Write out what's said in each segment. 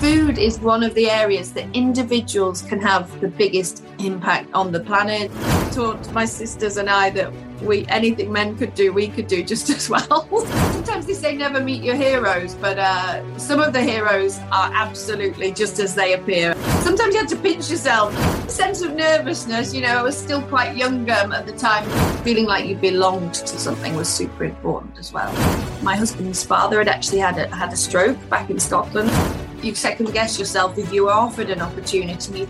food is one of the areas that individuals can have the biggest impact on the planet. I taught my sisters and I that we anything men could do, we could do just as well. Sometimes they say never meet your heroes, but uh, some of the heroes are absolutely just as they appear. Sometimes you have to pinch yourself. A sense of nervousness, you know, I was still quite young um, at the time. Feeling like you belonged to something was super important as well. My husband's father had actually had a, had a stroke back in Scotland you second guess yourself if you were offered an opportunity.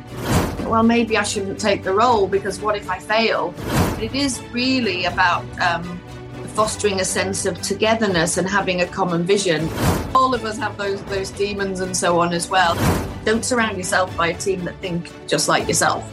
Well, maybe I shouldn't take the role because what if I fail? It is really about um, fostering a sense of togetherness and having a common vision. All of us have those those demons and so on as well. Don't surround yourself by a team that think just like yourself.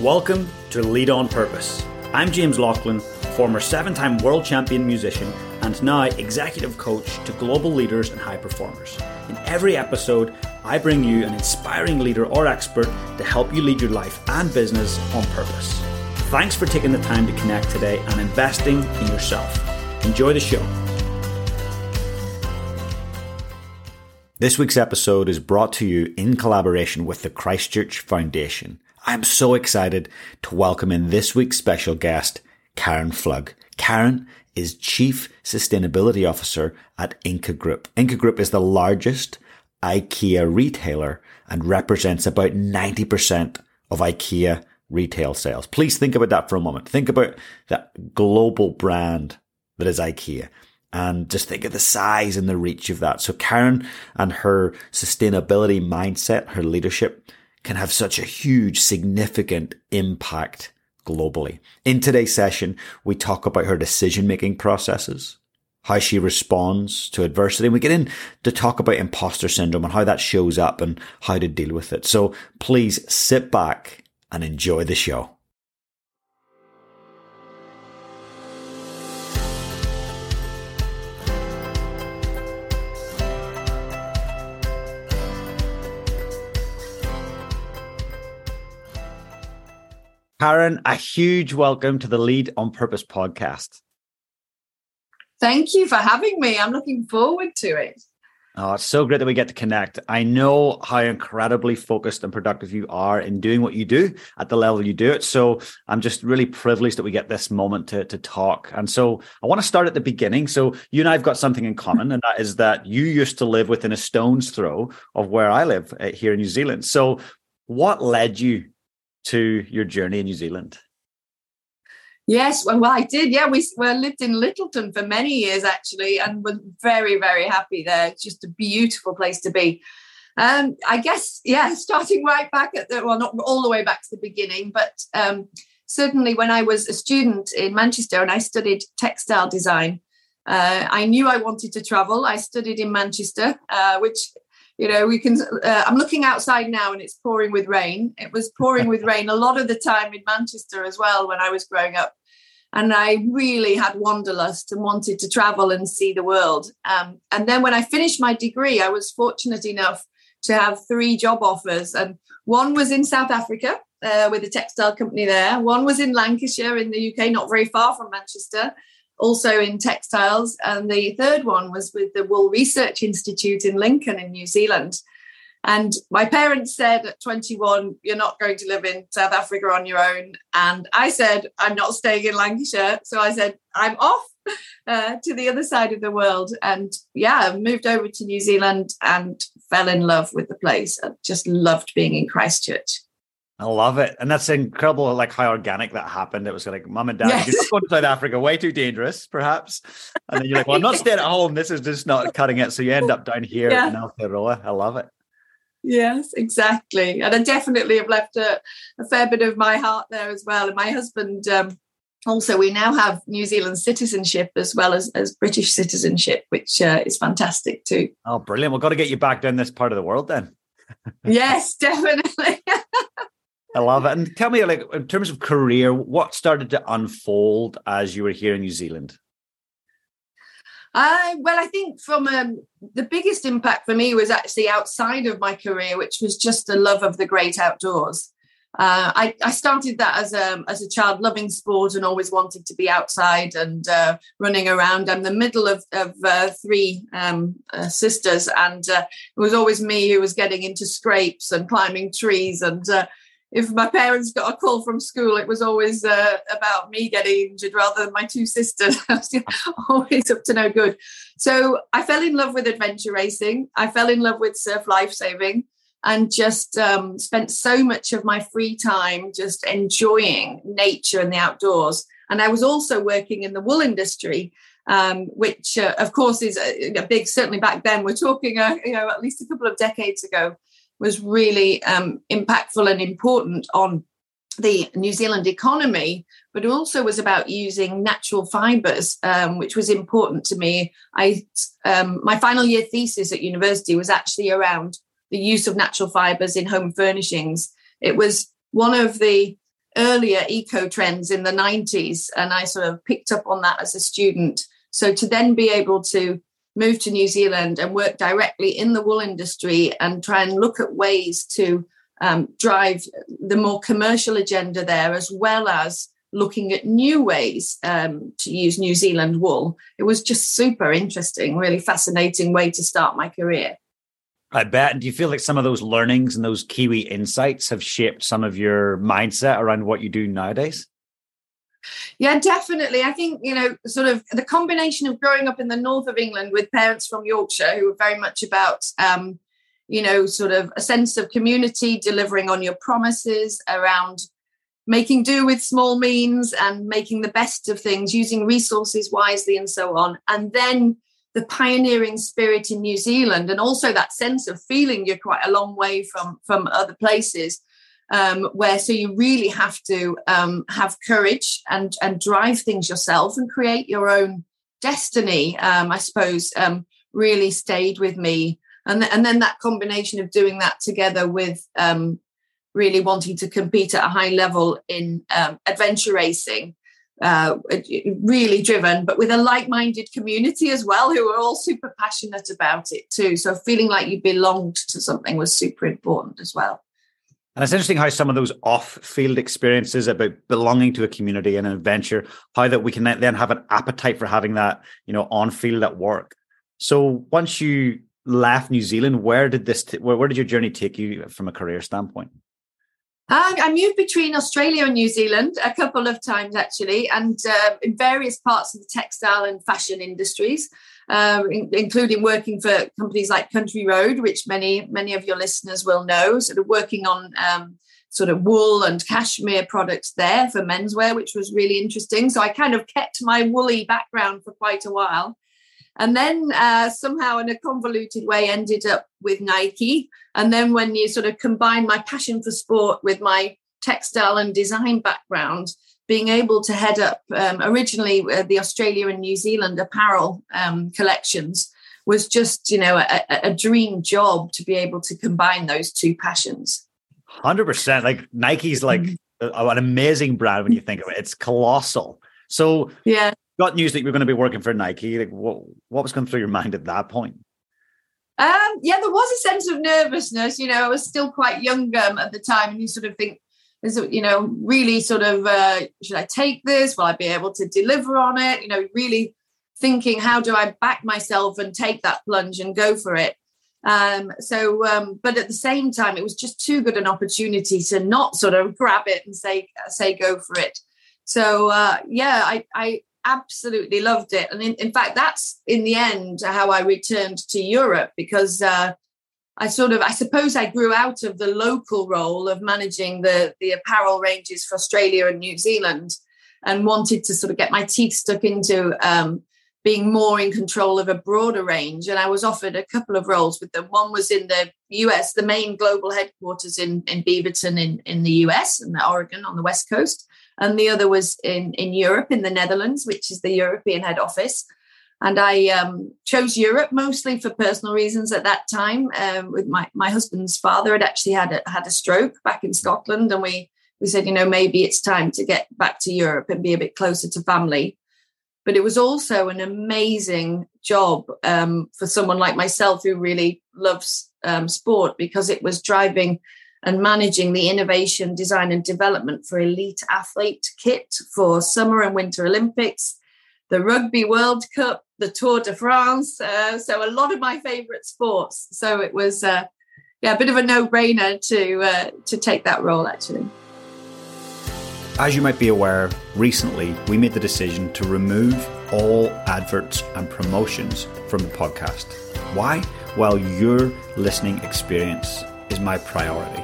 Welcome to Lead on Purpose. I'm James Laughlin former seven time world champion musician, and now executive coach to global leaders and high performers. In every episode, I bring you an inspiring leader or expert to help you lead your life and business on purpose. Thanks for taking the time to connect today and investing in yourself. Enjoy the show. This week's episode is brought to you in collaboration with the Christchurch Foundation. I'm so excited to welcome in this week's special guest, Karen Pflug. Karen is Chief Sustainability Officer at Ingka Group. Ingka Group is the largest IKEA retailer and represents about 90% of IKEA retail sales. Please think about that for a moment. Think about that global brand that is IKEA and just think of the size and the reach of that. So Karen and her sustainability mindset, her leadership can have such a huge, significant impact globally. In today's session, we talk about her decision making processes, how she responds to adversity. And we get in to talk about imposter syndrome and how that shows up and how to deal with it. So please sit back and enjoy the show. Karen, a huge welcome to the Lead on Purpose podcast. Thank you for having me. I'm looking forward to it. Oh, it's so great that we get to connect. I know how incredibly focused and productive you are in doing what you do at the level you do it. So I'm just really privileged that we get this moment to, to talk. And so I want to start at the beginning. So you and I have got something in common, and that is that you used to live within a stone's throw of where I live uh, here in New Zealand. So what led you to your journey in New Zealand? Yes, well, I did. Yeah, we well, lived in Lyttelton for many years actually, and was very, very happy there. It's just a beautiful place to be. Um, I guess, yeah, starting right back at the well, not all the way back to the beginning, but um, certainly when I was a student in Manchester and I studied textile design, uh, I knew I wanted to travel. I studied in Manchester, uh, which you know we can uh, i'm looking outside now and it's pouring with rain. It was pouring with rain a lot of the time in manchester as well when i was growing up. And i really had wanderlust and wanted to travel and see the world. Um, and then when i finished my degree i was fortunate enough to have three job offers. And one was in south africa uh, with a textile company there. One was in lancashire in the uk not very far from manchester also in textiles. And the third one was with the Wool Research Institute in Lincoln in New Zealand. And my parents said at 21, you're not going to live in South Africa on your own. And I said, I'm not staying in Lancashire. So I said, I'm off uh, to the other side of the world. And yeah, moved over to New Zealand and fell in love with the place. I just loved being in Christchurch. I love it. And that's incredible, like how organic that happened. It was like mom and dad, yes. you're going to South Africa, way too dangerous, perhaps. And then you're like, well, I'm not staying at home. This is just not cutting it. So you end up down here yeah. in Aotearoa. I love it. Yes, exactly. And I definitely have left a, a fair bit of my heart there as well. And my husband, um, also, we now have New Zealand citizenship as well as, as British citizenship, which uh, is fantastic too. Oh, brilliant. We've got to get you back down this part of the world then. yes, definitely. I love it. And tell me, like, in terms of career, what started to unfold as you were here in New Zealand? Uh, well, I think from um, the biggest impact for me was actually outside of my career, which was just a love of the great outdoors. uh, I, I, started that as a as a child, loving sport and always wanted to be outside and uh, running around. I'm the middle of, of uh, three um, uh, sisters, and uh, it was always me who was getting into scrapes and climbing trees. And uh, if my parents got a call from school, it was always about me getting injured rather than my two sisters. always up to no good. So I fell in love with adventure racing. I fell in love with surf lifesaving and just um, spent so much of my free time just enjoying nature and the outdoors. And I was also working in the wool industry, um, which, uh, of course, is a, a, big. Certainly back then, we're talking, uh, you know, at least a couple of decades ago, was really um, impactful and important on the New Zealand economy, but also was about using natural fibres, um, which was important to me. I um, my final year thesis at university was actually around the use of natural fibers in home furnishings. It was one of the earlier eco trends in the 90s, and I sort of picked up on that as a student. So to then be able to move to New Zealand and work directly in the wool industry and try and look at ways to um, drive the more commercial agenda there, as well as looking at new ways um, to use New Zealand wool. It was just super interesting, really fascinating way to start my career. I bet. Do you feel like some of those learnings and those Kiwi insights have shaped some of your mindset around what you do nowadays? Yeah, definitely. I think, you know, sort of the combination of growing up in the north of England with parents from Yorkshire who were very much about, um, you know, sort of a sense of community, delivering on your promises around making do with small means and making the best of things, using resources wisely and so on. And then the pioneering spirit in New Zealand and also that sense of feeling you're quite a long way from from other places um, where so you really have to um, have courage and and drive things yourself and create your own destiny um, I suppose um, really stayed with me and, th- and then that combination of doing that together with um, really wanting to compete at a high level in um, adventure racing uh, really driven, but with a like-minded community as well, who are all super passionate about it too. So feeling like you belonged to something was super important as well. And it's interesting how some of those off-field experiences about belonging to a community and an adventure, how that we can then have an appetite for having that, you know, on-field at work. So once you left New Zealand, where did this, t- where, where did your journey take you from a career standpoint? Uh, I moved between Australia and New Zealand a couple of times actually, and uh, in various parts of the textile and fashion industries, uh, in, including working for companies like Country Road, which many many of your listeners will know. Sort of working on um, sort of wool and cashmere products there for menswear, which was really interesting. So I kind of kept my woolly background for quite a while and then uh, somehow in a convoluted way ended up with Nike. And then when you sort of combine my passion for sport with my textile and design background, being able to head up um, originally uh, the Australia and New Zealand apparel um, collections was just you know a, a, dream job to be able to combine those two passions. Hundred percent. Like Nike's like mm-hmm. an amazing brand when you think of it. It's colossal. So yeah, got news that you were going to be working for Nike. Like, what what was going through your mind at that point? Um, yeah, there was a sense of nervousness. You know, I was still quite young um, at the time, and you sort of think, you know, really sort of, uh, should I take this? Will I be able to deliver on it? You know, really thinking, how do I back myself and take that plunge and go for it? Um, so, um, but at the same time, it was just too good an opportunity to not sort of grab it and say, say, go for it. So, uh, yeah, I, I, absolutely loved it. And in, in, fact, that's in the end how I returned to Europe because uh, I sort of, I suppose I grew out of the local role of managing the, the apparel ranges for Australia and New Zealand and wanted to sort of get my teeth stuck into um, being more in control of a broader range. And I was offered a couple of roles with them. One was in the US, the main global headquarters in, in Beaverton in, in the US and Oregon on the West Coast and the other was in in Europe in the Netherlands, which is the European head office. And I um, chose Europe mostly for personal reasons at that time. Um, with my my husband's father had actually had a, had a stroke back in Scotland, and we we said, you know, maybe it's time to get back to Europe and be a bit closer to family. But it was also an amazing job um, for someone like myself who really loves um, sport because it was driving and managing the innovation, design, and development for elite athlete kit for summer and winter Olympics, the Rugby World Cup, the Tour de France. Uh, so a lot of my favourite sports. So it was, uh, yeah, a bit of a no-brainer to uh, to take that role actually. As you might be aware, recently we made the decision to remove all adverts and promotions from the podcast. Why? Well, your listening experience is my priority.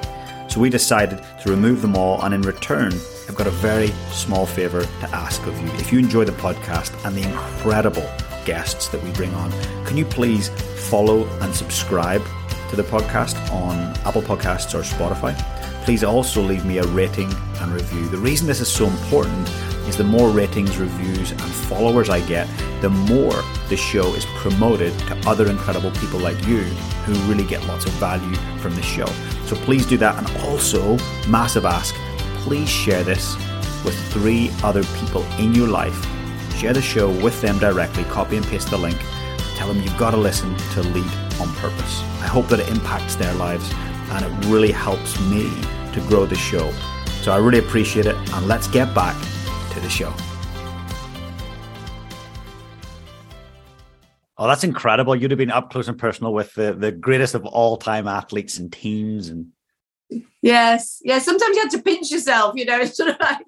So we decided to remove them all, and in return, I've got a very small favour to ask of you. If you enjoy the podcast and the incredible guests that we bring on, can you please follow and subscribe to the podcast on Apple Podcasts or Spotify? Please also leave me a rating and review. The reason this is so important is the more ratings, reviews, and followers I get, the more the show is promoted to other incredible people like you who really get lots of value from this show. So please do that. And also, massive ask please share this with three other people in your life. Share the show with them directly, copy and paste the link. Tell them you've got to listen to Lead on Purpose. I hope that it impacts their lives and it really helps me to grow the show. So I really appreciate it. And let's get back to the show. Oh, that's incredible. You'd have been up close and personal with the, the greatest of all time athletes and teams and Yes, yeah. Sometimes you have to pinch yourself, you know. Sort of like,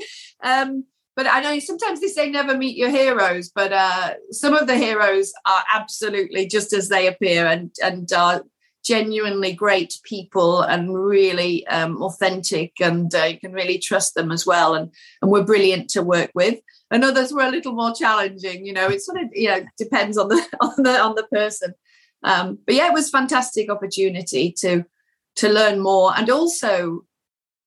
um, but I know sometimes they say never meet your heroes, but uh, some of the heroes are absolutely just as they appear and and are genuinely great people and really um, authentic, and uh, you can really trust them as well. And and we're brilliant to work with. And others were a little more challenging. You know, it sort of you know depends on the on the on the person. Um, but yeah, it was fantastic opportunity to to learn more and also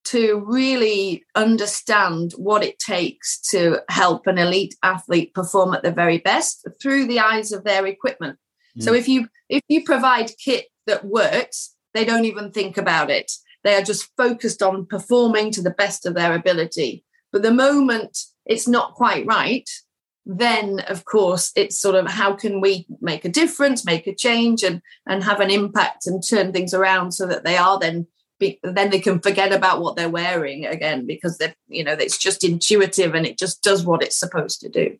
to really understand what it takes to help an elite athlete perform at the very best through the eyes of their equipment. Mm. So if you if you provide kit that works, they don't even think about it. They are just focused on performing to the best of their ability. But the moment it's not quite right, then of course it's sort of how can we make a difference make a change and and have an impact and turn things around so that they are then be, then they can forget about what they're wearing again because they're you know it's just intuitive and it just does what it's supposed to do.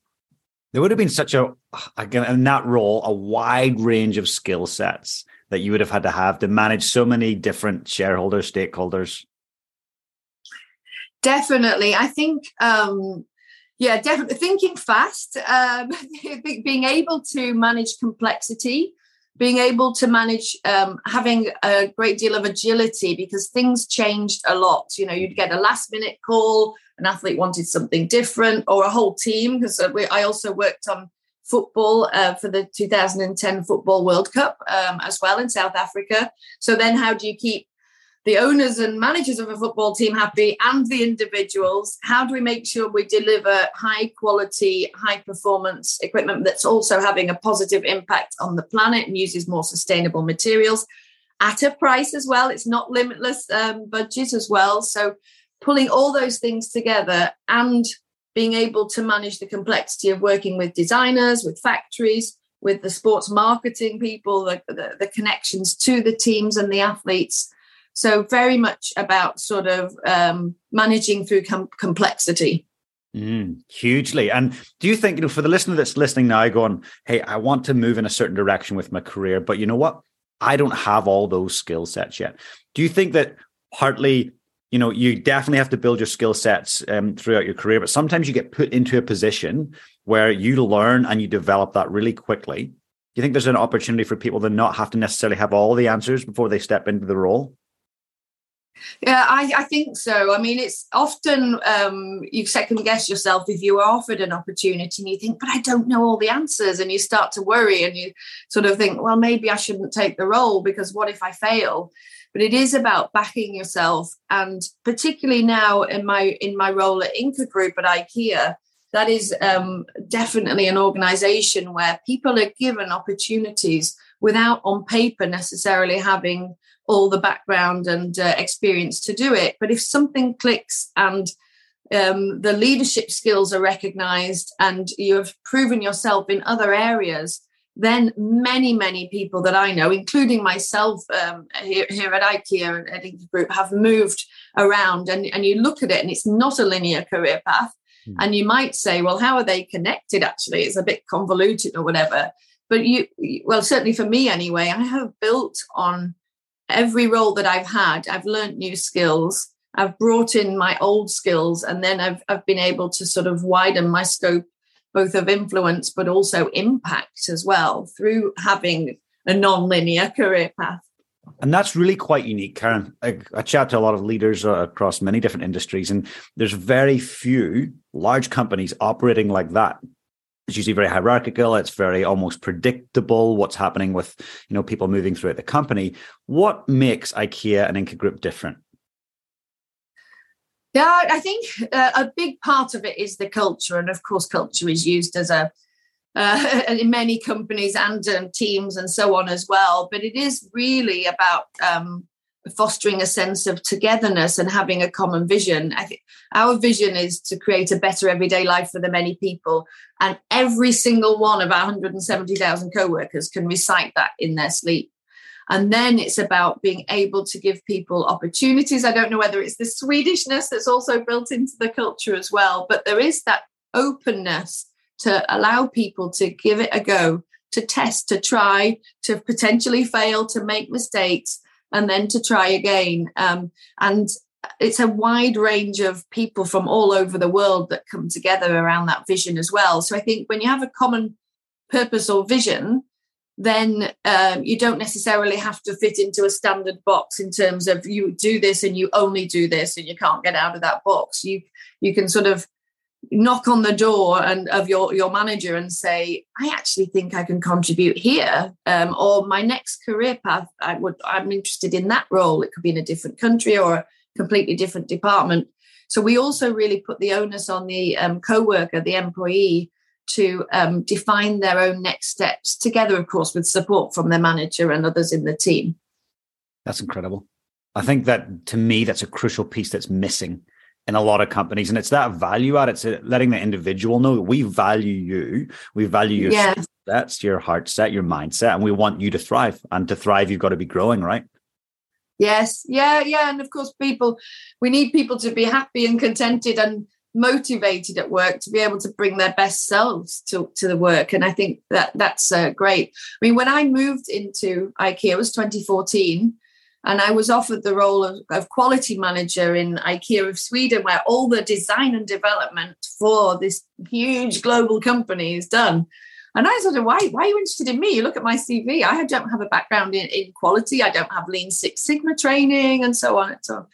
There would have been such a again in that role a wide range of skill sets that you would have had to have to manage so many different shareholders stakeholders. Definitely. I think um yeah definitely. Thinking fast um, being able to manage complexity being able to manage um, having a great deal of agility because things changed a lot. You know you'd get a last minute call an athlete wanted something different or a whole team because uh, i also worked on football uh, for the 2010 football world cup um, as well in south africa. So then how do you keep the owners and managers of a football team happy and the individuals. How do we make sure we deliver high quality high performance equipment that's also having a positive impact on the planet and uses more sustainable materials at a price as well? It's not limitless um, budget as well. So pulling all those things together and being able to manage the complexity of working with designers with factories with the sports marketing people the, the, the connections to the teams and the athletes so very much about sort of um, managing through com- complexity. Mm, hugely. And do you think, you know, for the listener that's listening now, going, hey, I want to move in a certain direction with my career, but you know what? I don't have all those skill sets yet. Do you think that partly, you know, you definitely have to build your skill sets um, throughout your career, but sometimes you get put into a position where you learn and you develop that really quickly. Do you think there's an opportunity for people to not have to necessarily have all the answers before they step into the role? Yeah, I, I, think so. I mean, it's often um, you second guess yourself if you are offered an opportunity and you think, but I don't know all the answers, and you start to worry and you sort of think, well, maybe I shouldn't take the role because what if I fail? But it is about backing yourself, and particularly now in my in my role at Ingka Group at IKEA, that is um, definitely an organisation where people are given opportunities without on paper necessarily having all the background and uh, experience to do it. But if something clicks and um, the leadership skills are recognized and you have proven yourself in other areas, then many, many people that I know, including myself um, here, here, at IKEA and at Ingka Group, have moved around. And, and you look at it, and it's not a linear career path. Mm. And you might say, well, how are they connected? Actually, it's a bit convoluted or whatever. But you, well, certainly for me anyway, I have built on every role that I've had. I've learned new skills. I've brought in my old skills, and then I've, I've been able to sort of widen my scope both of influence but also impact as well through having a non-linear career path and that's really quite unique karen I, I, chat to a lot of leaders uh, across many different industries and there's very few large companies operating like that it's usually very hierarchical. It's very almost predictable what's happening with you know people moving throughout the company. What makes ikea and ingka group different? Yeah, I think uh, a big part of it is the culture, and of course, culture is used as a uh, in many companies and um, teams and so on as well. But it is really about um, fostering a sense of togetherness and having a common vision. I think our vision is to create a better everyday life for the many people, and every single one of our 170,000 co-workers can recite that in their sleep. And then it's about being able to give people opportunities. I don't know whether it's the Swedishness that's also built into the culture as well, but there is that openness to allow people to give it a go, to test, to try, to potentially fail, to make mistakes, and then to try again. Um, and it's a wide range of people from all over the world that come together around that vision as well. So I think when you have a common purpose or vision, then um, you don't necessarily have to fit into a standard box in terms of you do this and you only do this and you can't get out of that box. You you can sort of knock on the door and of your your manager and say, I actually think I can contribute here, um, or my next career path, I would I'm interested in that role. It could be in a different country or a completely different department. So we also really put the onus on the um, co-worker, the employee, to um, define their own next steps together, of course, with support from their manager and others in the team. That's incredible. I think that to me, that's a crucial piece that's missing in a lot of companies. And it's that value add, it's letting the individual know that we value you, we value your yes. sets, your heart set, your mindset, and we want you to thrive. And to thrive, you've got to be growing, right? Yes, yeah, yeah. And of course, people, we need people to be happy and contented and motivated at work to be able to bring their best selves to, to the work and i think that that's uh, great i mean when i moved into ikea it was 2014 and i was offered the role of, of quality manager in ikea of sweden where all the design and development for this huge global company is done and I sort of, why, why are you interested in me? You look at my CV. I don't have a background in, in quality. I don't have Lean Six Sigma training and so on and so on.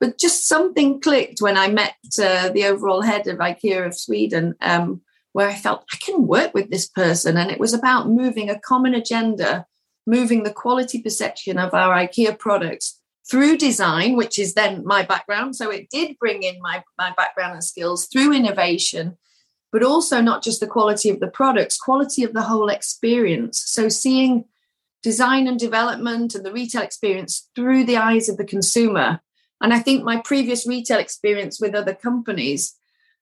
But just something clicked when I met uh, the overall head of IKEA of Sweden, um, where I felt I can work with this person. And it was about moving a common agenda, moving the quality perception of our IKEA products through design, which is then my background. So it did bring in my, my background and skills through innovation, but also not just the quality of the products, quality of the whole experience. So seeing design and development and the retail experience through the eyes of the consumer and I think my previous retail experience with other companies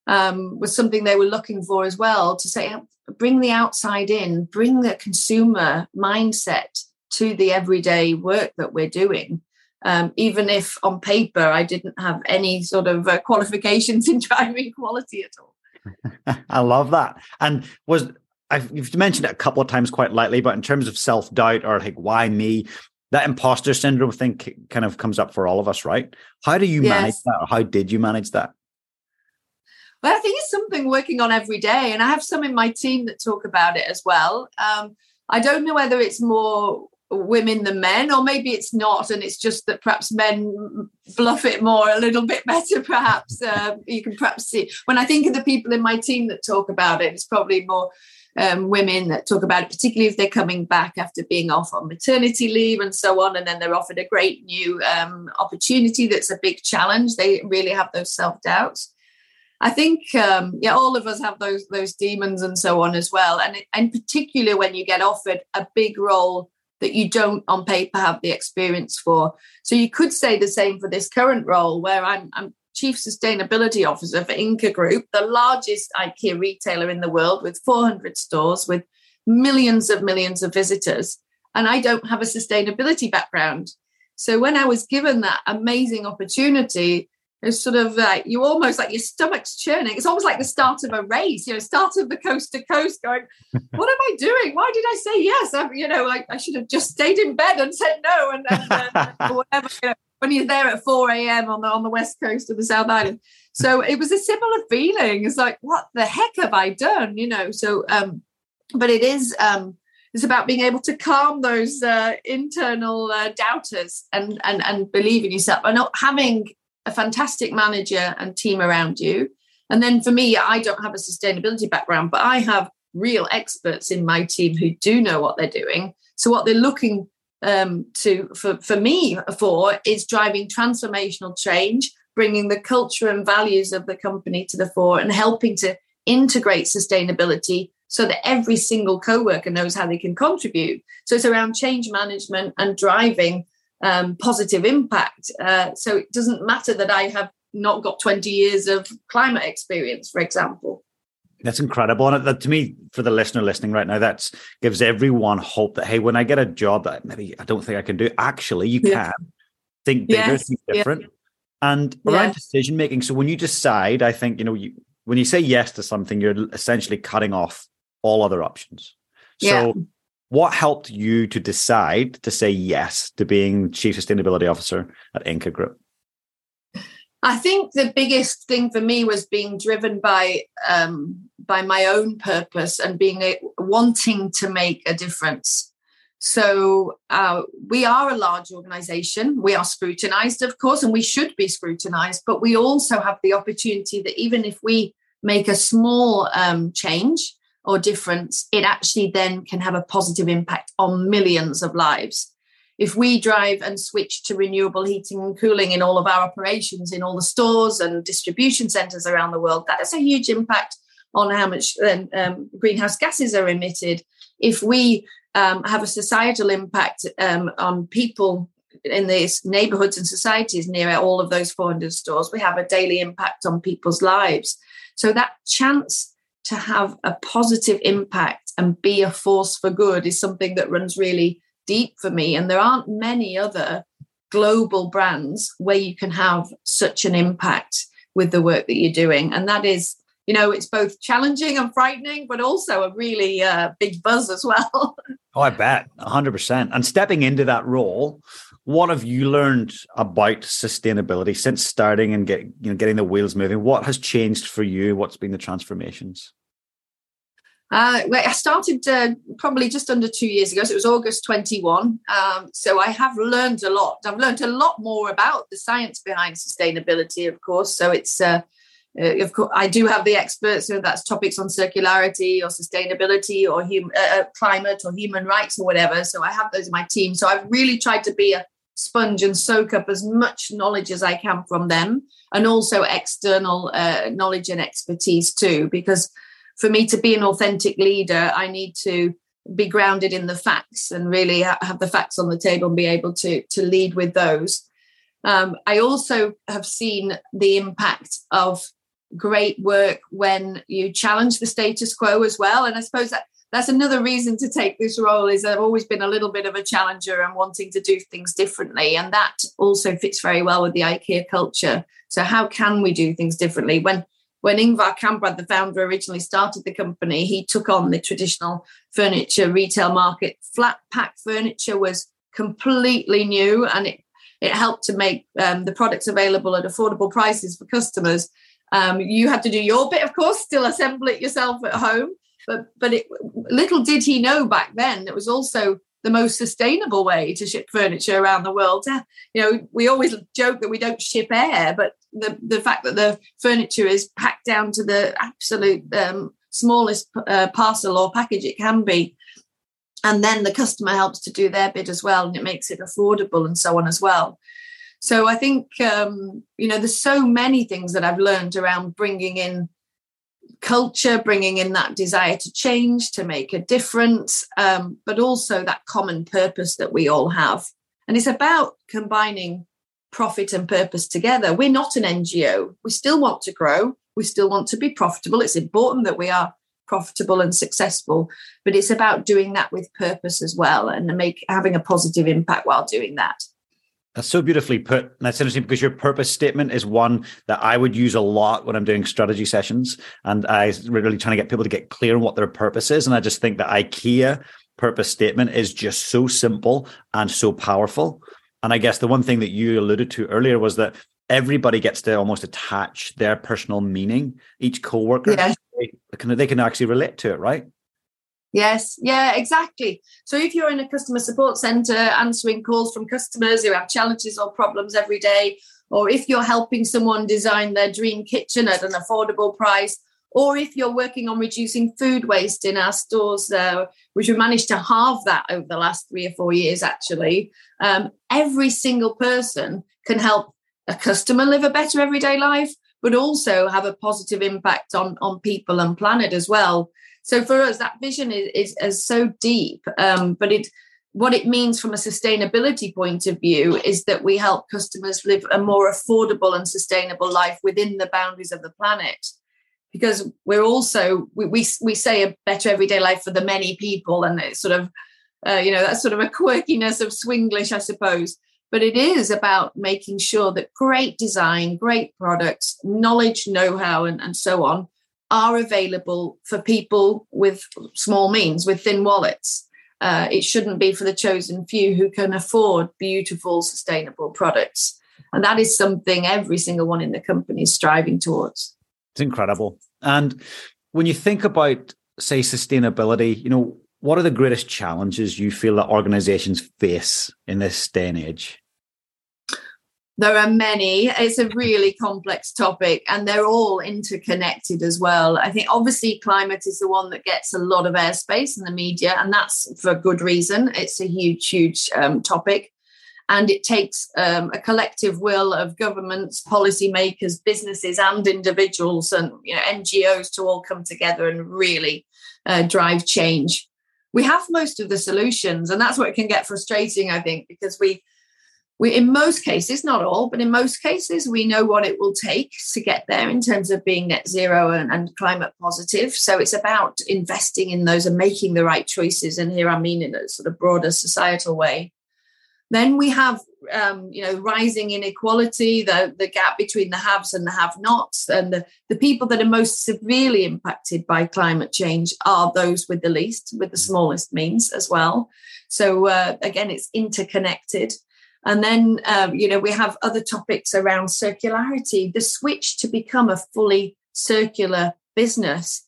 um, was something they were looking for as well to say, bring the outside in, bring the consumer mindset to the everyday work that we're doing. Um, even if on paper I didn't have any sort of uh, qualifications in driving quality at all. I love that. And was I've, you've mentioned it a couple of times quite lightly, but in terms of self doubt or like why me, that imposter syndrome thing kind of comes up for all of us, right? How do you yes. manage that, or how did you manage that? Well, I think it's something working on every day, and I have some in my team that talk about it as well. Um, I don't know whether it's more women than men, or maybe it's not, and it's just that perhaps men bluff it more a little bit better. Perhaps uh, you can perhaps see when I think of the people in my team that talk about it, it's probably more um, women that talk about it, particularly if they're coming back after being off on maternity leave and so on, and then they're offered a great new um, opportunity that's a big challenge. They really have those self doubts. I think, um, yeah, all of us have those those demons and so on as well, and and particularly when you get offered a big role that you don't on paper have the experience for. So you could say the same for this current role, where I'm I'm Chief Sustainability Officer for Ingka Group, the largest IKEA retailer in the world with 400 stores with millions of millions of visitors. And I don't have a sustainability background. So when I was given that amazing opportunity, it's sort of like you almost like your stomach's churning. It's almost like the start of a race, you know, start of the coast to coast going, what am I doing? Why did I say yes? I, you know, like I should have just stayed in bed and said no and, and, and whatever. You know, when you're there at 4 a.m. on the on the west coast of the South Island. So it was a similar feeling. It's like, what the heck have I done? You know, so um, but it is um it's about being able to calm those uh, internal uh, doubters and and and believe in yourself and not having a fantastic manager and team around you. And then for me, I don't have a sustainability background, but I have real experts in my team who do know what they're doing. So what they're looking um, to for, for me for is driving transformational change, bringing the culture and values of the company to the fore, and helping to integrate sustainability so that every single co-worker knows how they can contribute. So it's around change management and driving um, positive impact. Uh, so it doesn't matter that I have not got 20 years of climate experience, for example. That's incredible. And that, to me, for the listener listening right now, that gives everyone hope that, hey, when I get a job that maybe I don't think I can do, actually, you yeah. can think bigger, yes. think different. Yeah. And around yeah. decision making. So when you decide, I think, you know, you, when you say yes to something, you're essentially cutting off all other options. So what helped you to decide to say yes to being chief sustainability officer at Ingka Group? I think the biggest thing for me was being driven by um, by my own purpose and being a, wanting to make a difference. So uh, we are a large organization. We are scrutinized, of course, and we should be scrutinized. But we also have the opportunity that even if we make a small um, change, or difference, it actually then can have a positive impact on millions of lives. If we drive and switch to renewable heating and cooling in all of our operations, in all the stores and distribution centers around the world, that has a huge impact on how much um, um, greenhouse gases are emitted. If we um, have a societal impact um, on people in these neighborhoods and societies near all of those 400 stores, we have a daily impact on people's lives. So that chance to have a positive impact and be a force for good is something that runs really deep for me. And there aren't many other global brands where you can have such an impact with the work that you're doing. And that is, you know, it's both challenging and frightening, but also a really uh, big buzz as well. oh, I bet 100%. And stepping into that role, what have you learned about sustainability since starting and get, you know, getting the wheels moving? What has changed for you? What's been the transformations? Uh, I started uh, probably just under two years ago, so it was August 21. Um, so I have learned a lot. I've learned a lot more about the science behind sustainability, of course. So it's, uh, uh of course, I do have the experts, so that's topics on circularity or sustainability or hum- uh, uh, climate or human rights or whatever. So I have those in my team. So I've really tried to be a sponge and soak up as much knowledge as I can from them and also external knowledge and expertise too, because for me to be an authentic leader, I need to be grounded in the facts and really have the facts on the table and be able to, to lead with those. Um, I also have seen the impact of great work when you challenge the status quo as well. And I suppose that that's another reason to take this role is I've always been a little bit of a challenger and wanting to do things differently. And that also fits very well with the IKEA culture. So how can we do things differently? When when Ingvar Kamprad, the founder, originally started the company, he took on the traditional furniture retail market. Flat pack furniture was completely new and it, it helped to make um, the products available at affordable prices for customers. Um, you had to do your bit, of course, still assemble it yourself at home. But but it, little did he know back then it was also the most sustainable way to ship furniture around the world. You know, we always joke that we don't ship air, but the, the fact that the furniture is packed down to the absolute um, smallest uh, parcel or package it can be. And then the customer helps to do their bid as well, and it makes it affordable and so on as well. So I think, um, you know, there's so many things that I've learned around bringing in culture, bringing in that desire to change, to make a difference, um, but also that common purpose that we all have. And it's about combining profit and purpose together. We're not an NGO. We still want to grow. We still want to be profitable. It's important that we are profitable and successful. But it's about doing that with purpose as well and make having a positive impact while doing that. That's so beautifully put. And that's interesting because your purpose statement is one that I would use a lot when I'm doing strategy sessions. And I really trying to get people to get clear on what their purpose is. And I just think the IKEA purpose statement is just so simple and so powerful. And I guess the one thing that you alluded to earlier was that everybody gets to almost attach their personal meaning. Each coworker, yes. they, can, they can actually relate to it, right? Yes, yeah, exactly. So if you're in a customer support center answering calls from customers who have challenges or problems every day, or if you're helping someone design their dream kitchen at an affordable price, or if you're working on reducing food waste in our stores, uh, which we managed to halve that over the last three or four years, actually, um, every single person can help a customer live a better everyday life, but also have a positive impact on, on people and planet as well. So for us, that vision is, is, is so deep, um, but it what it means from a sustainability point of view is that we help customers live a more affordable and sustainable life within the boundaries of the planet. Because we're also we, we, we say a better everyday life for the many people and it's sort of uh, you know that's sort of a quirkiness of swenglish i suppose. But it is about making sure that great design great products knowledge know-how and, and so on are available for people with small means, with thin wallets. Uh, it shouldn't be for the chosen few who can afford beautiful, sustainable products. And that is something every single one in the company is striving towards. It's incredible. And when you think about, say, sustainability, you know, what are the greatest challenges you feel that organizations face in this day and age? There are many. It's a really complex topic and they're all interconnected as well. I think obviously climate is the one that gets a lot of airspace in the media, and that's for good reason. It's a huge, huge um, topic. And it takes um, a collective will of governments, policymakers, businesses, and individuals, and you know, NGOs to all come together and really uh, drive change. We have most of the solutions, and that's what can get frustrating, I think, because we we in most cases not all but in most cases we know what it will take to get there in terms of being net zero and, and, climate positive. So it's about investing in those and making the right choices. And here i mean in a sort of broader societal way. Then we have um, you know rising inequality the, the gap between the haves and the have nots and the, the people that are most severely impacted by climate change are those with the least with the smallest means as well. So uh, again it's interconnected and then, um, you know, we have other topics around circularity, the switch to become a fully circular business.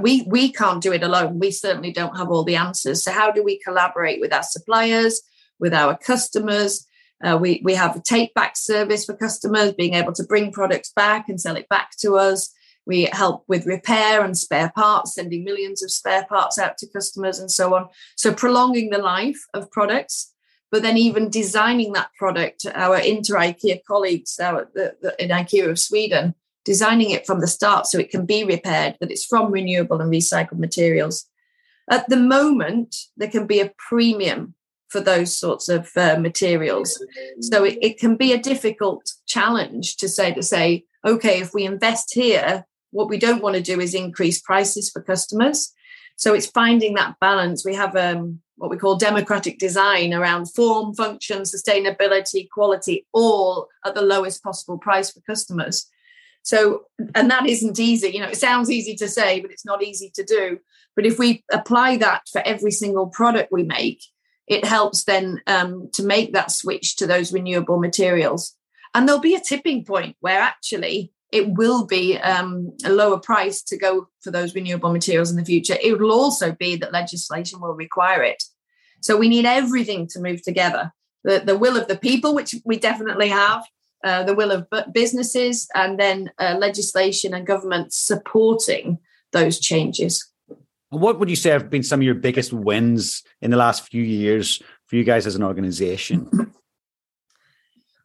We, we can't do it alone. We certainly don't have all the answers. So, how do we collaborate with our suppliers, with our customers? Uh, we, we have a take back service for customers, being able to bring products back and sell it back to us. We help with repair and spare parts, sending millions of spare parts out to customers and so on. So, prolonging the life of products but then even designing that product, our inter IKEA colleagues our, the, the, in IKEA of Sweden, designing it from the start so it can be repaired, that it's from renewable and recycled materials. At the moment, there can be a premium for those sorts of uh, materials. So it, it can be a difficult challenge to say to say, okay, if we invest here, what we don't want to do is increase prices for customers. So it's finding that balance. We have um, what we call democratic design around form, function, sustainability, quality, all at the lowest possible price for customers. So, and that isn't easy. You know, it sounds easy to say, but it's not easy to do. But if we apply that for every single product we make, it helps then um, to make that switch to those renewable materials. And there'll be a tipping point where actually it will be um, a lower price to go for those renewable materials in the future. It will also be that legislation will require it. So we need everything to move together the, the will of the people, which we definitely have, uh, the will of businesses, and then uh, legislation and government supporting those changes. What would you say have been some of your biggest wins in the last few years for you guys as an organization?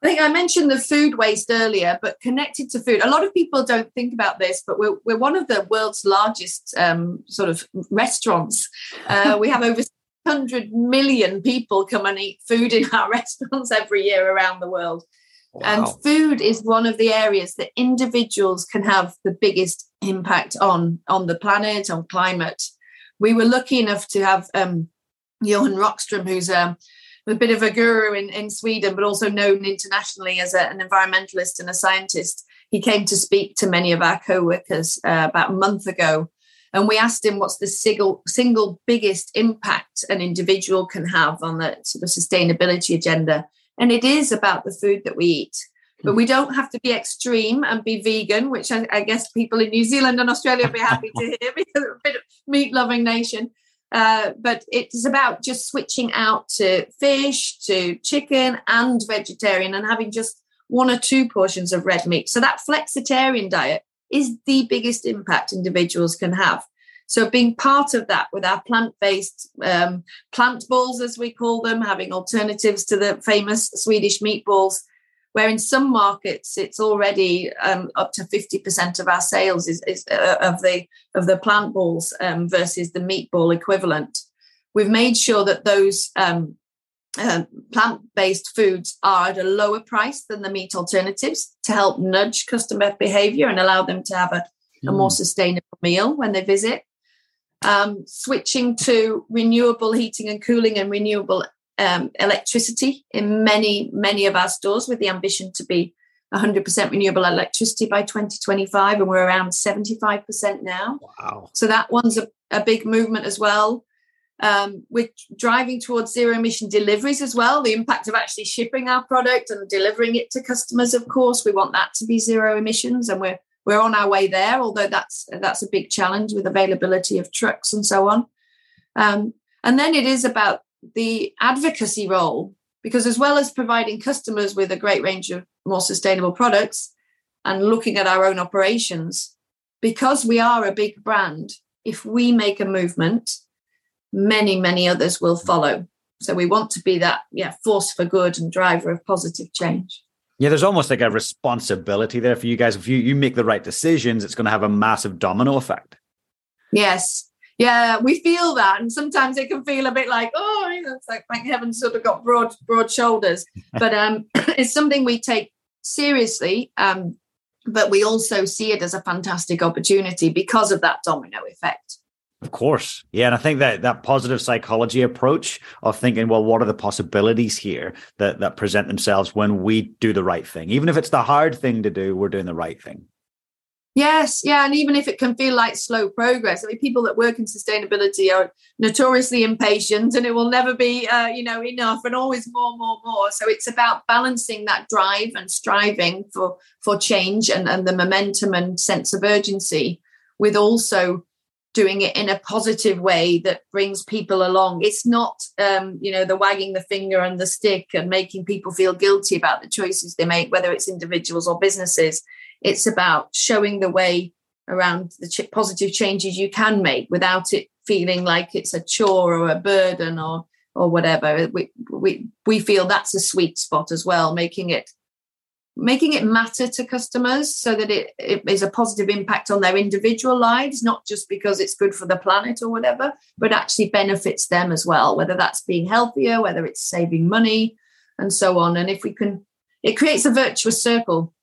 I think I mentioned the food waste earlier, but connected to food, a lot of people don't think about this, but we're, we're one of the world's largest um, sort of restaurants. Uh, we have over 100 million people come and eat food in our restaurants every year around the world. Wow. And food is one of the areas that individuals can have the biggest impact on on the planet, on climate. We were lucky enough to have um, Johan Rockström, who's um, a bit of a guru in, in Sweden, but also known internationally as a, an environmentalist and a scientist. He came to speak to many of our co-workers uh, about a month ago, and we asked him what's the single single biggest impact an individual can have on the sort of sustainability agenda. And it is about the food that we eat. But we don't have to be extreme and be vegan, which I, I guess people in New Zealand and Australia would be happy to hear because we're a bit of meat loving nation. Uh, but it's about just switching out to fish, to chicken, and vegetarian, and having just one or two portions of red meat. So that flexitarian diet is the biggest impact individuals can have. So being part of that with our plant-based um, plant balls, as we call them, having alternatives to the famous Swedish meatballs, where in some markets it's already um, up to 50% of our sales is, is uh, of the of the plant balls um, versus the meatball equivalent. We've made sure that those um, uh, plant-based foods are at a lower price than the meat alternatives to help nudge customer behavior and allow them to have a, mm. a more hmm. sustainable meal when they visit. Um, switching to renewable heating and cooling and renewable um, electricity in many, many of our stores with the ambition to be 100% renewable electricity by 2025. And we're around 75% now. Wow. So that one's a, a big movement as well. Um, we're driving towards zero emission deliveries as well. The impact of actually shipping our product and delivering it to customers, of course, we want that to be zero emissions, and we're we're on our way there. Although that's that's a big challenge with availability of trucks and so on. Um, and then it is about the advocacy role because as well as providing customers with a great range of more sustainable products and looking at our own operations because we are a big brand if we make a movement many many others will follow. So we want to be that yeah force for good and driver of positive change. Yeah there's almost like a responsibility there for you guys. If you you make the right decisions it's going to have a massive domino effect. Yes yeah, we feel that, and sometimes it can feel a bit like, oh, you know, it's like thank heaven, sort of got broad, broad shoulders. But um, it's something we take seriously. Um, but we also see it as a fantastic opportunity because of that domino effect. Of course. Yeah. And I think that that positive psychology approach of thinking, well, what are the possibilities here that, that present themselves when we do the right thing? Even if it's the hard thing to do, we're doing the right thing. Yes, yeah, and even if it can feel like slow progress, I mean, people that work in sustainability are notoriously impatient, and it will never be, uh, you know, enough, and always more, more, more. So it's about balancing that drive and striving for for change and and the momentum and sense of urgency, with also doing it in a positive way that brings people along. It's not, um, you know, the wagging the finger and the stick and making people feel guilty about the choices they make, whether it's individuals or businesses it's about showing the way around the ch- positive changes you can make without it feeling like it's a chore or a burden or or whatever. We we we feel that's a sweet spot as well, making it making it matter to customers so that it, it is a positive impact on their individual lives, not just because it's good for the planet or whatever, but actually benefits them as well, whether that's being healthier, whether it's saving money, and so on. And if we can, it creates a virtuous circle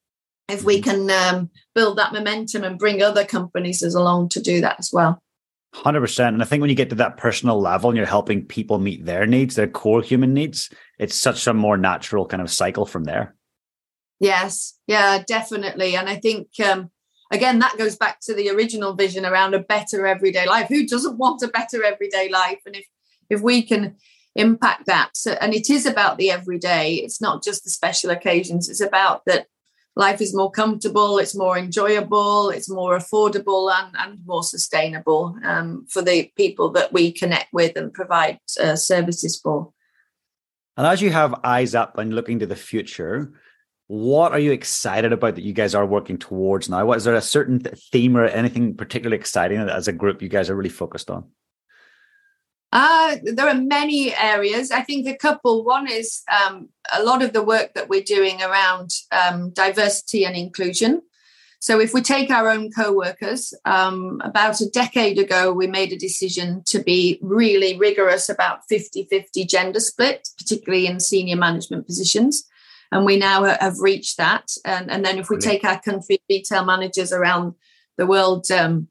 if we can um, build that momentum and bring other companies as along to do that as well. 100%. And I think when you get to that personal level and you're helping people meet their needs, their core human needs, it's such a more natural kind of cycle from there. Yes. Yeah, definitely. And I think, um, again, that goes back to the original vision around a better everyday life. Who doesn't want a better everyday life? And if, if we can impact that, so, and it is about the everyday, it's not just the special occasions, it's about that life is more comfortable, it's more enjoyable, it's more affordable, and, and more sustainable um, for the people that we connect with and provide uh, services for. And as you have eyes up and looking to the future, what are you excited about that you guys are working towards now? What is there a certain theme or anything particularly exciting that as a group you guys are really focused on? Uh, there are many areas. I think a couple. One is um, a lot of the work that we're doing around um, diversity and inclusion. So, if we take our own co workers, um, about a decade ago, we made a decision to be really rigorous about 50 50 gender split, particularly in senior management positions. and we now have reached that. And, and then if we take our country retail managers around the world, um,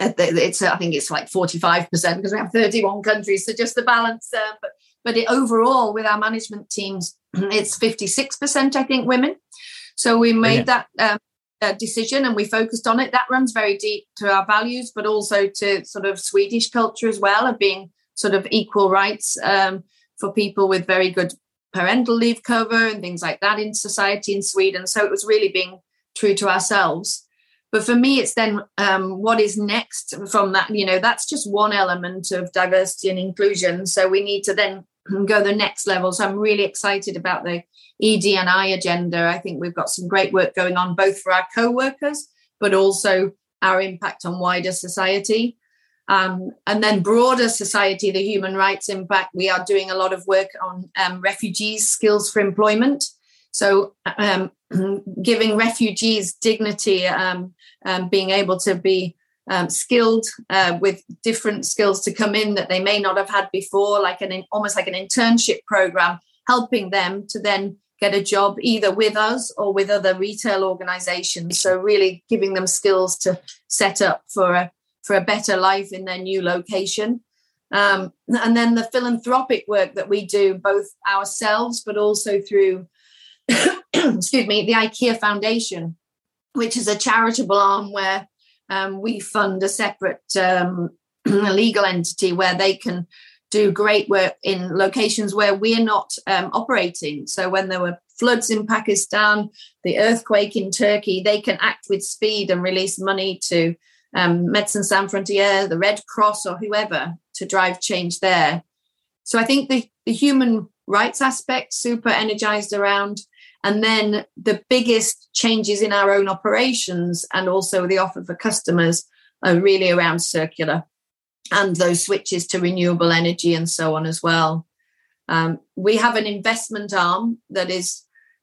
it's I think it's like 45% because we have 31 countries. So just the balance. Uh, but but it, overall, with our management teams, it's 56%, I think, women. So we made that um, uh, decision and we focused on it. That runs very deep to our values, but also to sort of Swedish culture as well of being sort of equal rights um, for people with very good parental leave cover and things like that in society in Sweden. So it was really being true to ourselves. But for me, it's then um, what is next from that. You know, that's just one element of diversity and inclusion. So we need to then go the next level. So I'm really excited about the ED&I agenda. I think we've got some great work going on both for our co-workers, but also our impact on wider society. Um, and then broader society, the human rights impact. We are doing a lot of work on um, refugees' skills for employment. So, um, giving refugees dignity, um, um, being able to be um, skilled uh, with different skills to come in that they may not have had before, like an almost like an internship program, helping them to then get a job either with us or with other retail organizations. So really giving them skills to set up for a for a better life in their new location. Um, and then the philanthropic work that we do, both ourselves but also through, excuse me, the IKEA Foundation, which is a charitable arm where um, we fund a separate um, legal entity where they can do great work in locations where we're not um, operating. So when there were floods in Pakistan, the earthquake in Turkey, they can act with speed and release money to um, Médecins Sans Frontières, the Red Cross, or whoever to drive change there. So I think the, the human rights aspect super energized around. And then the biggest changes in our own operations and also the offer for customers are really around circular and those switches to renewable energy and so on as well. Um, we have an investment arm that is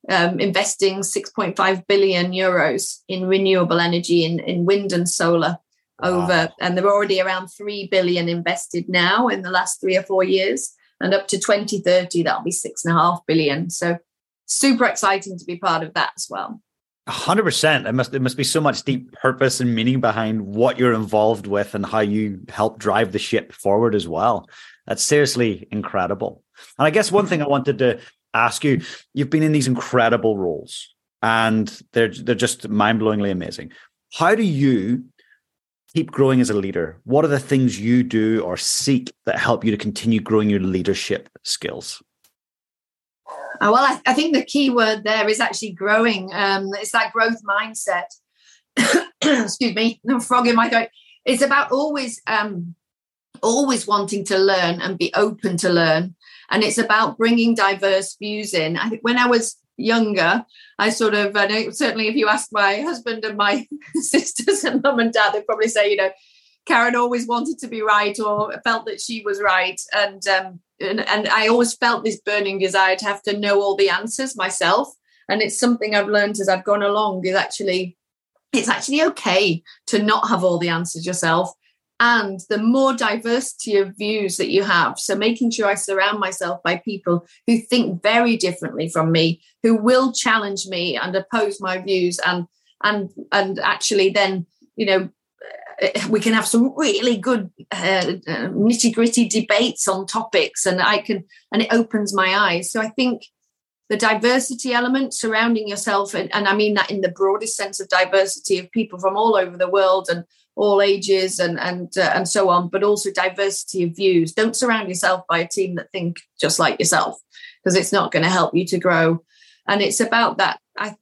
um, investing 6.5 billion euros in renewable energy in, in wind and solar over, wow. and they're already around 3 billion invested now in the last three or four years. And up to 2030, that'll be six and a half billion. So super exciting to be part of that as well hundred percent. It must there must be so much deep purpose and meaning behind what you're involved with and how you help drive the ship forward as well. That's seriously incredible. And I guess one thing I wanted to ask you, you've been in these incredible roles and they're they're just mind-blowingly amazing. How do you keep growing as a leader? What are the things you do or seek that help you to continue growing your leadership skills? Uh, well, I, I, think the key word there is actually growing. Um, it's that growth mindset. Excuse me, no frog in my throat. It's about always, um, always wanting to learn and be open to learn, and it's about bringing diverse views in. I think when I was younger, I sort of, know, certainly if you ask my husband and my sisters and mum and dad, they'd probably say, you know, Karen always wanted to be right or felt that she was right, and um, and, and I always felt this burning desire to have to know all the answers myself. And it's something I've learned as I've gone along is actually it's actually okay to not have all the answers yourself. And the more diversity of views that you have, so making sure I surround myself by people who think very differently from me, who will challenge me and oppose my views, and and and actually then you know we can have some really good uh, uh nitty gritty debates on topics, and I can, and it opens my eyes. So I think the diversity element surrounding yourself, and, and I mean that in the broadest sense of diversity of people from all over the world and all ages and and uh, and so on, but also diversity of views. Don't surround yourself by a team that think just like yourself, because it's not going to help you to grow. And it's about that. I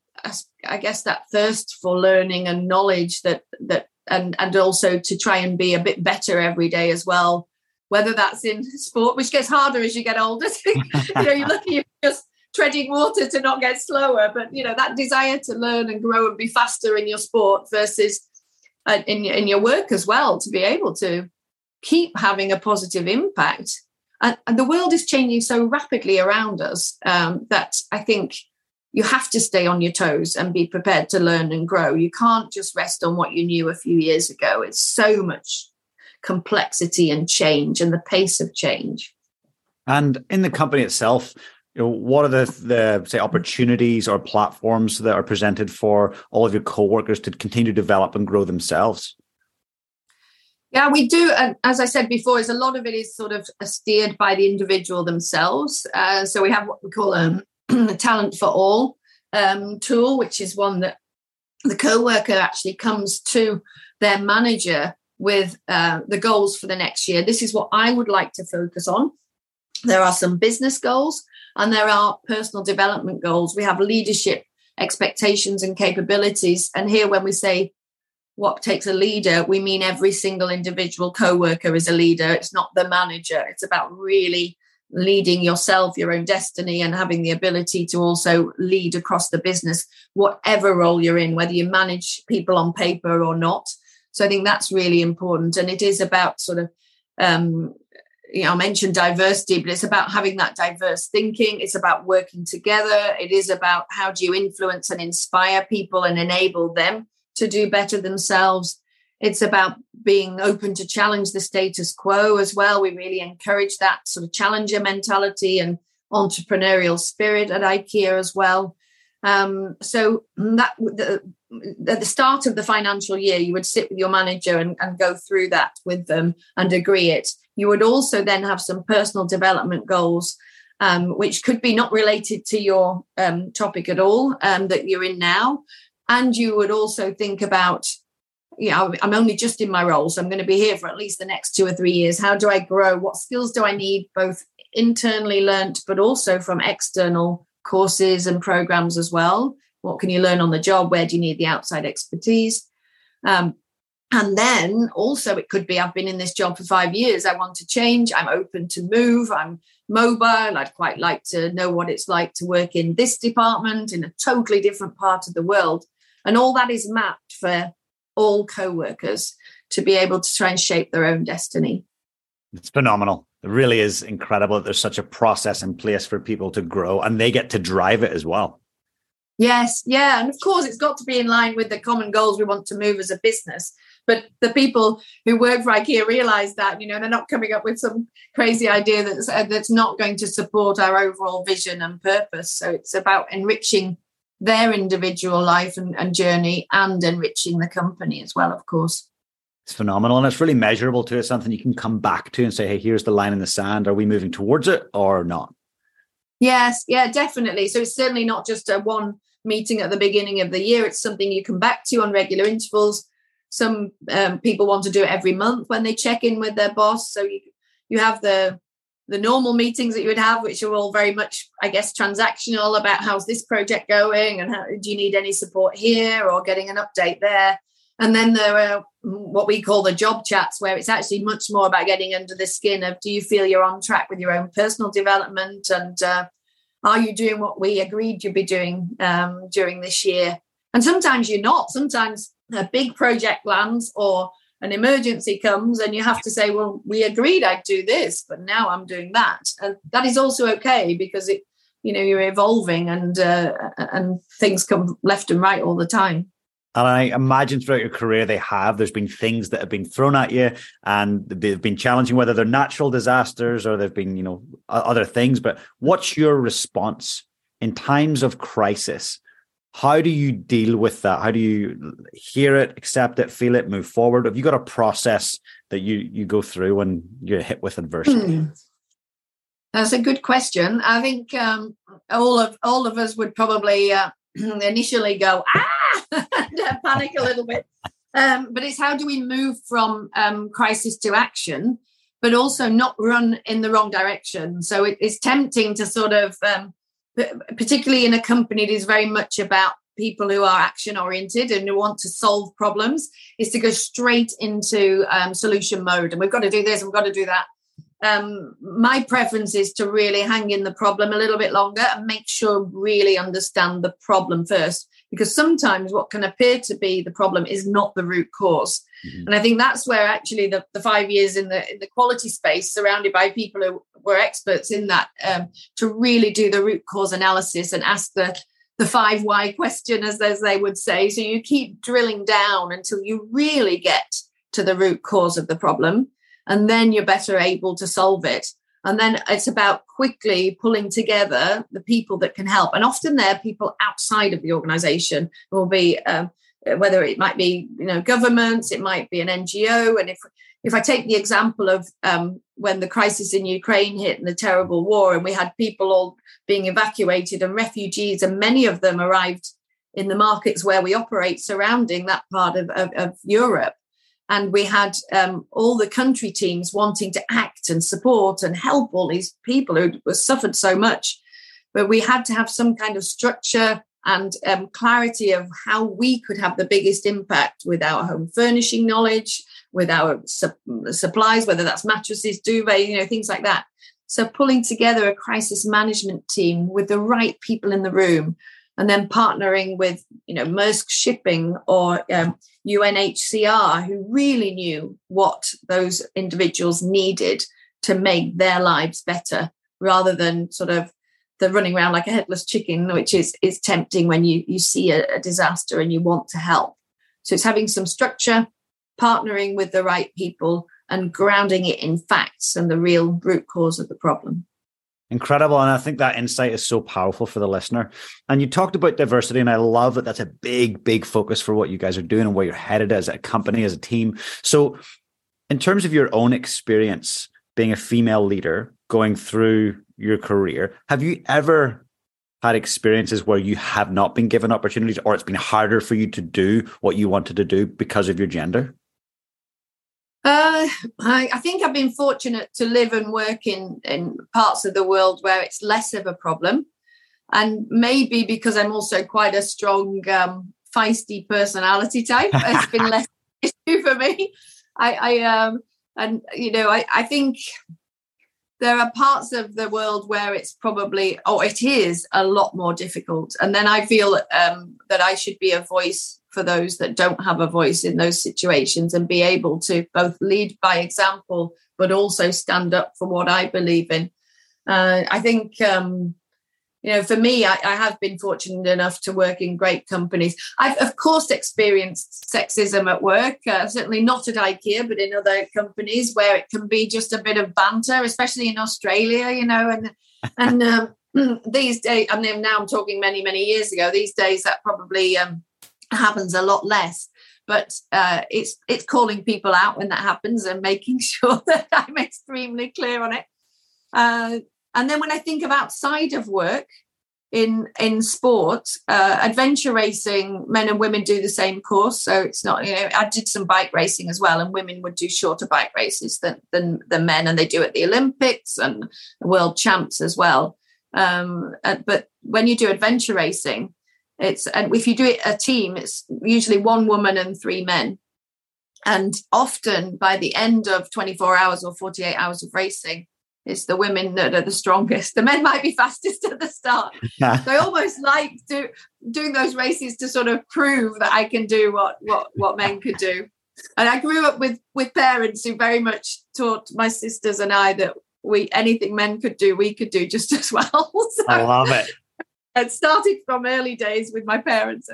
I guess that thirst for learning and knowledge that that and and also to try and be a bit better every day as well. Whether that's in sport which gets harder as you get older you know you're lucky you're just treading water to not get slower but you know that desire to learn and grow and be faster in your sport versus uh, in, in your work as well to be able to keep having a positive impact. And, and the world is changing so rapidly around us um, that i think you have to stay on your toes and be prepared to learn and grow. You can't just rest on what you knew a few years ago. It's so much complexity and change and the pace of change. And in the company itself, you know, what are the, the say opportunities or platforms that are presented for all of your co-workers to continue to develop and grow themselves? Yeah, we do. And as I said before, is a lot of it is sort of steered by the individual themselves. Uh, so we have what we call um, a talent for all um, tool, which is one that the co-worker actually comes to their manager with uh, the goals for the next year. This is what I would like to focus on. There are some business goals and there are personal development goals. We have leadership expectations and capabilities. And here, when we say what takes a leader, we mean every single individual co worker is a leader. It's not the manager. It's about really leading yourself, your own destiny, and having the ability to also lead across the business, whatever role you're in, whether you manage people on paper or not. So I think that's really important. And it is about sort of, um, you know, I mentioned diversity, but it's about having that diverse thinking. It's about working together. It is about how do you influence and inspire people and enable them to do better themselves. It's about being open to challenge the status quo as well. We really encourage that sort of challenger mentality and entrepreneurial spirit at IKEA as well. Um, so that the, at the start of the financial year, you would sit with your manager and, and go through that with them and agree it. You would also then have some personal development goals, um, which could be not related to your um, topic at all um, that you're in now. And you would also think about, you know, I'm only just in my role, so I'm going to be here for at least the next two or three years. How do I grow? What skills do I need, both internally learnt, but also from external courses and programs as well. What can you learn on the job? Where do you need the outside expertise? Um, and then also, it could be I've been in this job for five years. I want to change. I'm open to move. I'm mobile. I'd quite like to know what it's like to work in this department in a totally different part of the world. And all that is mapped for all co workers to be able to try and shape their own destiny. It's phenomenal. It really is incredible that there's such a process in place for people to grow and they get to drive it as well. Yes, yeah. And of course, it's got to be in line with the common goals we want to move as a business. But the people who work for IKEA realize that, you know, they're not coming up with some crazy idea that's, uh, that's not going to support our overall vision and purpose. So it's about enriching their individual life and, and journey and enriching the company as well, of course. It's phenomenal and it's really measurable too. It's something you can come back to and say, hey, here's the line in the sand. Are we moving towards it or not? Yes, yeah, definitely. So it's certainly not just a one meeting at the beginning of the year. It's something you come back to on regular intervals. Some um, people want to do it every month when they check in with their boss. So you you have the the normal meetings that you would have, which are all very much, I guess, transactional about how's this project going and how, do you need any support here or getting an update there. And then there are what we call the job chats, where it's actually much more about getting under the skin of do you feel you're on track with your own personal development and uh, are you doing what we agreed you'd be doing um, during this year? And sometimes you're not. Sometimes a big project lands or an emergency comes and you have to say, well, we agreed I'd do this, but now I'm doing that. And that is also okay because it, you know, you're evolving and uh, and things come left and right all the time. And I imagine throughout your career, they have. There's been things that have been thrown at you, and they've been challenging, whether they're natural disasters or they've been, you know, other things. But what's your response in times of crisis? How do you deal with that? How do you hear it, accept it, feel it, move forward? Have you got a process that you you go through when you're hit with adversity? Hmm. That's a good question. I think um, all of all of us would probably uh, initially go ah panic a little bit. Um, but it's how do we move from um, crisis to action, but also not run in the wrong direction. So it, it's tempting to sort of, um, particularly in a company, it is very much about people who are action oriented and who want to solve problems, is to go straight into um, solution mode. And we've got to do this, we've got to do that. Um, my preference is to really hang in the problem a little bit longer and make sure really understand the problem first because sometimes what can appear to be the problem is not the root because mm-hmm. and i think that's where actually the, the five years in the in the quality space surrounded by people who were experts in that um, to really do the root cause analysis and ask the the five why question as, as they would say. So you keep drilling down until you really get to the root cause of the problem and then you're better able to solve it And then it's about quickly pulling together the people that can help. And often they're people outside of the organization, will be um, whether it might be you know governments, it might be an NGO. And if if I take the example of um, when the crisis in Ukraine hit and the terrible war, and we had people all being evacuated and refugees, and many of them arrived in the markets where we operate surrounding that part of, of, of Europe. And we had um, all the country teams wanting to act and support and help all these people who suffered so much. But we had to have some kind of structure and um, clarity of how we could have the biggest impact with our home furnishing knowledge, with our su- supplies, whether that's mattresses, duvet, you know, things like that. So pulling together a crisis management team with the right people in the room and then partnering with you know Maersk Shipping or um, UNHCR, who really knew what those individuals needed to make their lives better, rather than sort of the running around like a headless chicken, which is is tempting when you you see a, a disaster and you want to help. So it's having some structure, partnering with the right people, and grounding it in facts and the real root cause of the problem. Incredible. And I think that insight is so powerful for the listener. And you talked about diversity, and I love that that's a big, big focus for what you guys are doing and where you're headed as a company, as a team. So, in terms of your own experience being a female leader going through your career, have you ever had experiences where you have not been given opportunities or it's been harder for you to do what you wanted to do because of your gender? Uh, I, I, think I've been fortunate to live and work in, in parts of the world where it's less of a problem. And maybe because I'm also quite a strong, um, feisty personality type, it's been less issue for me. I, I um, and you know, I, I think there are parts of the world where it's probably, oh, it is a lot more difficult. And then I feel um, that I should be a voice for those that don't have a voice in those situations and be able to both lead by example but also stand up for what I believe in. Uh, I think um, you know for me I, I, have been fortunate enough to work in great companies i've of course experienced sexism at work uh, certainly not at ikea but in other companies where it can be just a bit of banter especially in australia you know and and um, these days i mean now i'm talking many many years ago these days that probably um, happens a lot less but uh, it's it's calling people out when that happens and making sure that I'm extremely clear on it. Uh, and then when I think of outside of work in in sport, uh, adventure racing, men and women do the same course. So it's not you know I did some bike racing as well, and women would do shorter bike races than than, than men, and they do at the Olympics and world champs as well. Um, uh, but when you do adventure racing, it's and if you do it a team, it's usually one woman and three men. And often by the end of 24 hours or 48 hours of racing, it's the women that are the strongest. The men might be fastest at the start. so I almost like do, doing those races to sort of prove that I can do what what what men could do. And I grew up with with parents who very much taught my sisters and I that we anything men could do, we could do just as well. so, I love it it started from early days with my parents.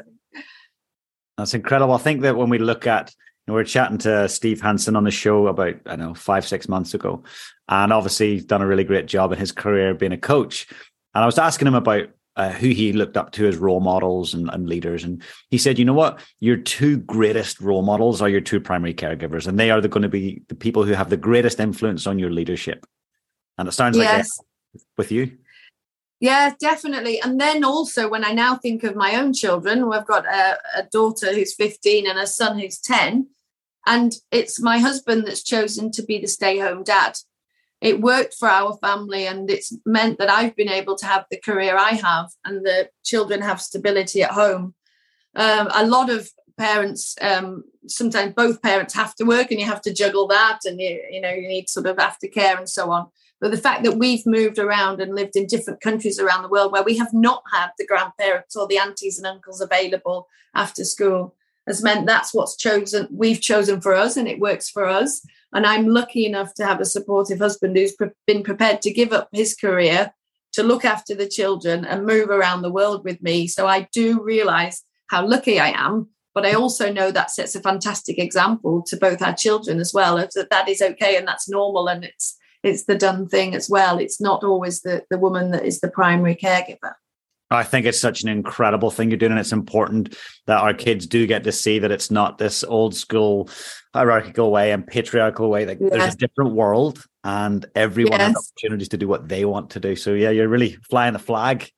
That's incredible. I think that when we look at, we are chatting to Steve Hansen on the show about, I don't know, five, six months ago. And obviously he's done a really great job in his career being a coach. And I was asking him about uh, who he looked up to as role models and, and, leaders. And he said, you know what? Your two greatest role models are your two primary caregivers, and they are the, going to be the people who have the greatest influence on your leadership. And it sounds yes. like with you. Yeah, definitely. And then also, when I now think of my own children, I've got a, a, daughter who's 15 and a son who's 10, and it's my husband that's chosen to be the stay home dad. It worked for our family, and it's meant that I've been able to have the career I have, and the children have stability at home. Um, a lot of parents, um, sometimes both parents have to work, and you have to juggle that, and you, you know, you need sort of aftercare and so on but the fact that we've moved around and lived in different countries around the world where we have not had the grandparents or the aunties and uncles available after school has meant that's what's chosen we've chosen for us and it works for us. And i'm lucky enough to have a supportive husband who's pre- been prepared to give up his career to look after the children and move around the world with me. So i do realize how lucky i am but i also know that sets a fantastic example to both our children as well that that is okay and that's normal and it's it's the done thing as well. It's not always the the woman that is the primary caregiver. I think it's such an incredible thing you're doing, and it's important that our kids do get to see that it's not this old school hierarchical way and patriarchal way. Like yes. there's a different world, and everyone yes. has opportunities to do what they want to do. So yeah, you're really flying the flag.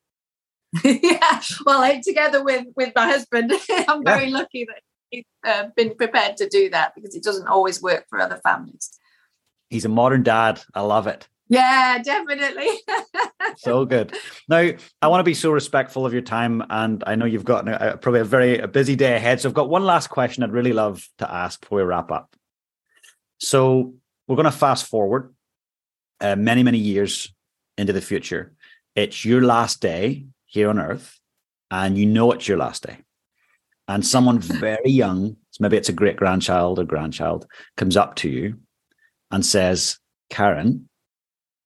yeah, well, I, together with with my husband, I'm very yeah. lucky that he's uh, been prepared to do that because it doesn't always work for other families. He's a modern dad. I love it. Yeah, definitely. so good. Now, I want to be so respectful of your time, and I know you've got a, probably a very a busy day ahead. So, I've got one last question I'd really love to ask before we wrap up. So, we're going to fast forward uh, many, many years into the future. It's your last day here on Earth, and you know it's your last day. And someone very young, so maybe it's a great grandchild or grandchild, comes up to you and says, Karen,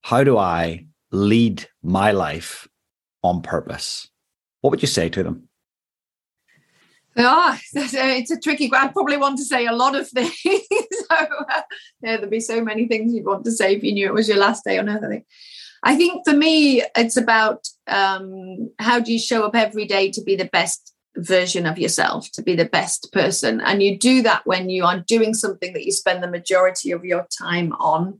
how do I lead my life on purpose? What would you say to them? Oh, it's a tricky. I probably want to say a lot of things. so, uh, yeah, there'd be so many things you'd want to say if you knew it was your last day on earth. I think. I think for me, it's about um, how do you show up every day to be the best version of yourself, to be the best person, and you do that when you are doing something that you spend the majority of your time on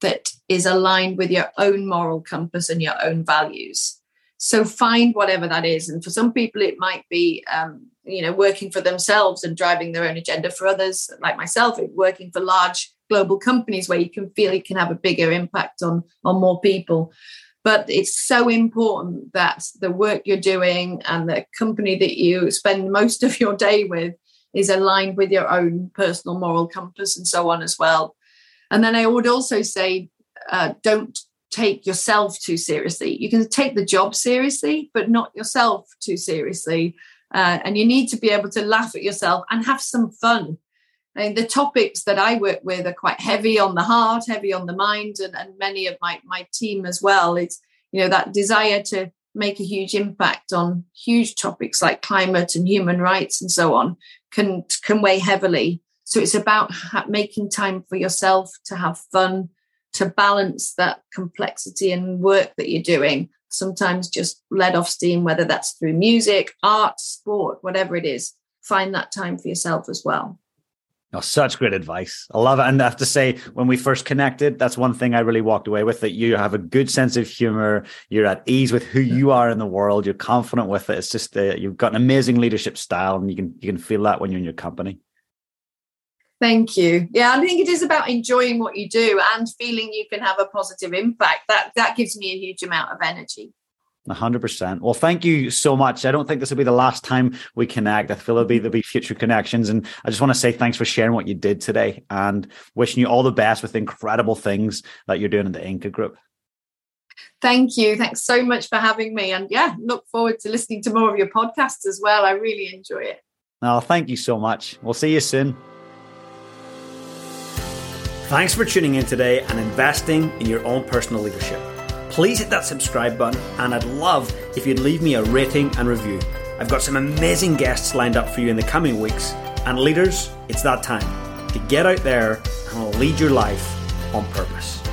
that is aligned with your own moral compass and your own values. So find whatever that is. And for some people, it might be, um, you know, working for themselves and driving their own agenda. For others, like myself, working for large global companies where you can feel you can have a bigger impact on on more people. But it's so important that the work you're doing and the company that you spend most of your day with is aligned with your own personal moral compass and so on as well. And then I would also say, uh, don't take yourself too seriously. You can take the job seriously, but not yourself too seriously. Uh, and you need to be able to laugh at yourself and have some fun. And the topics that I work with are quite heavy on the heart, heavy on the mind, and, and many of my, my team as well. It's, you know, that desire to make a huge impact on huge topics like climate and human rights and so on can can weigh heavily so it's about ha- making time for yourself to have fun, to balance that complexity and work that you're doing. Sometimes just let off steam, whether that's through music, art, sport, whatever it is. Find that time for yourself as well. Oh, such great advice. I love it. And I have to say, when we first connected, that's one thing I really walked away with that you have a good sense of humor. You're at ease with who you are in the world. You're confident with it. It's just, uh, you've got an amazing leadership style and you can, you can feel that when you're in your company. Thank you. Yeah, I think it is about enjoying what you do and feeling you can have a positive impact. That that gives me a huge amount of energy. Hundred percent. Well, thank you so much. I don't think this will be the last time we connect. I feel there'll be there'll be future connections, and I just want to say thanks for sharing what you did today, and wishing you all the best with incredible things that you're doing in the Ingka Group. Thank you. Thanks so much for having me, and yeah, look forward to listening to more of your podcasts as well. I really enjoy it. Oh, thank you so much. We'll see you soon. Thanks for tuning in today and investing in your own personal leadership. Please hit that subscribe button, and I'd love if you'd leave me a rating and review. I've got some amazing guests lined up for you in the coming weeks, and leaders, it's that time to get out there and lead your life on purpose.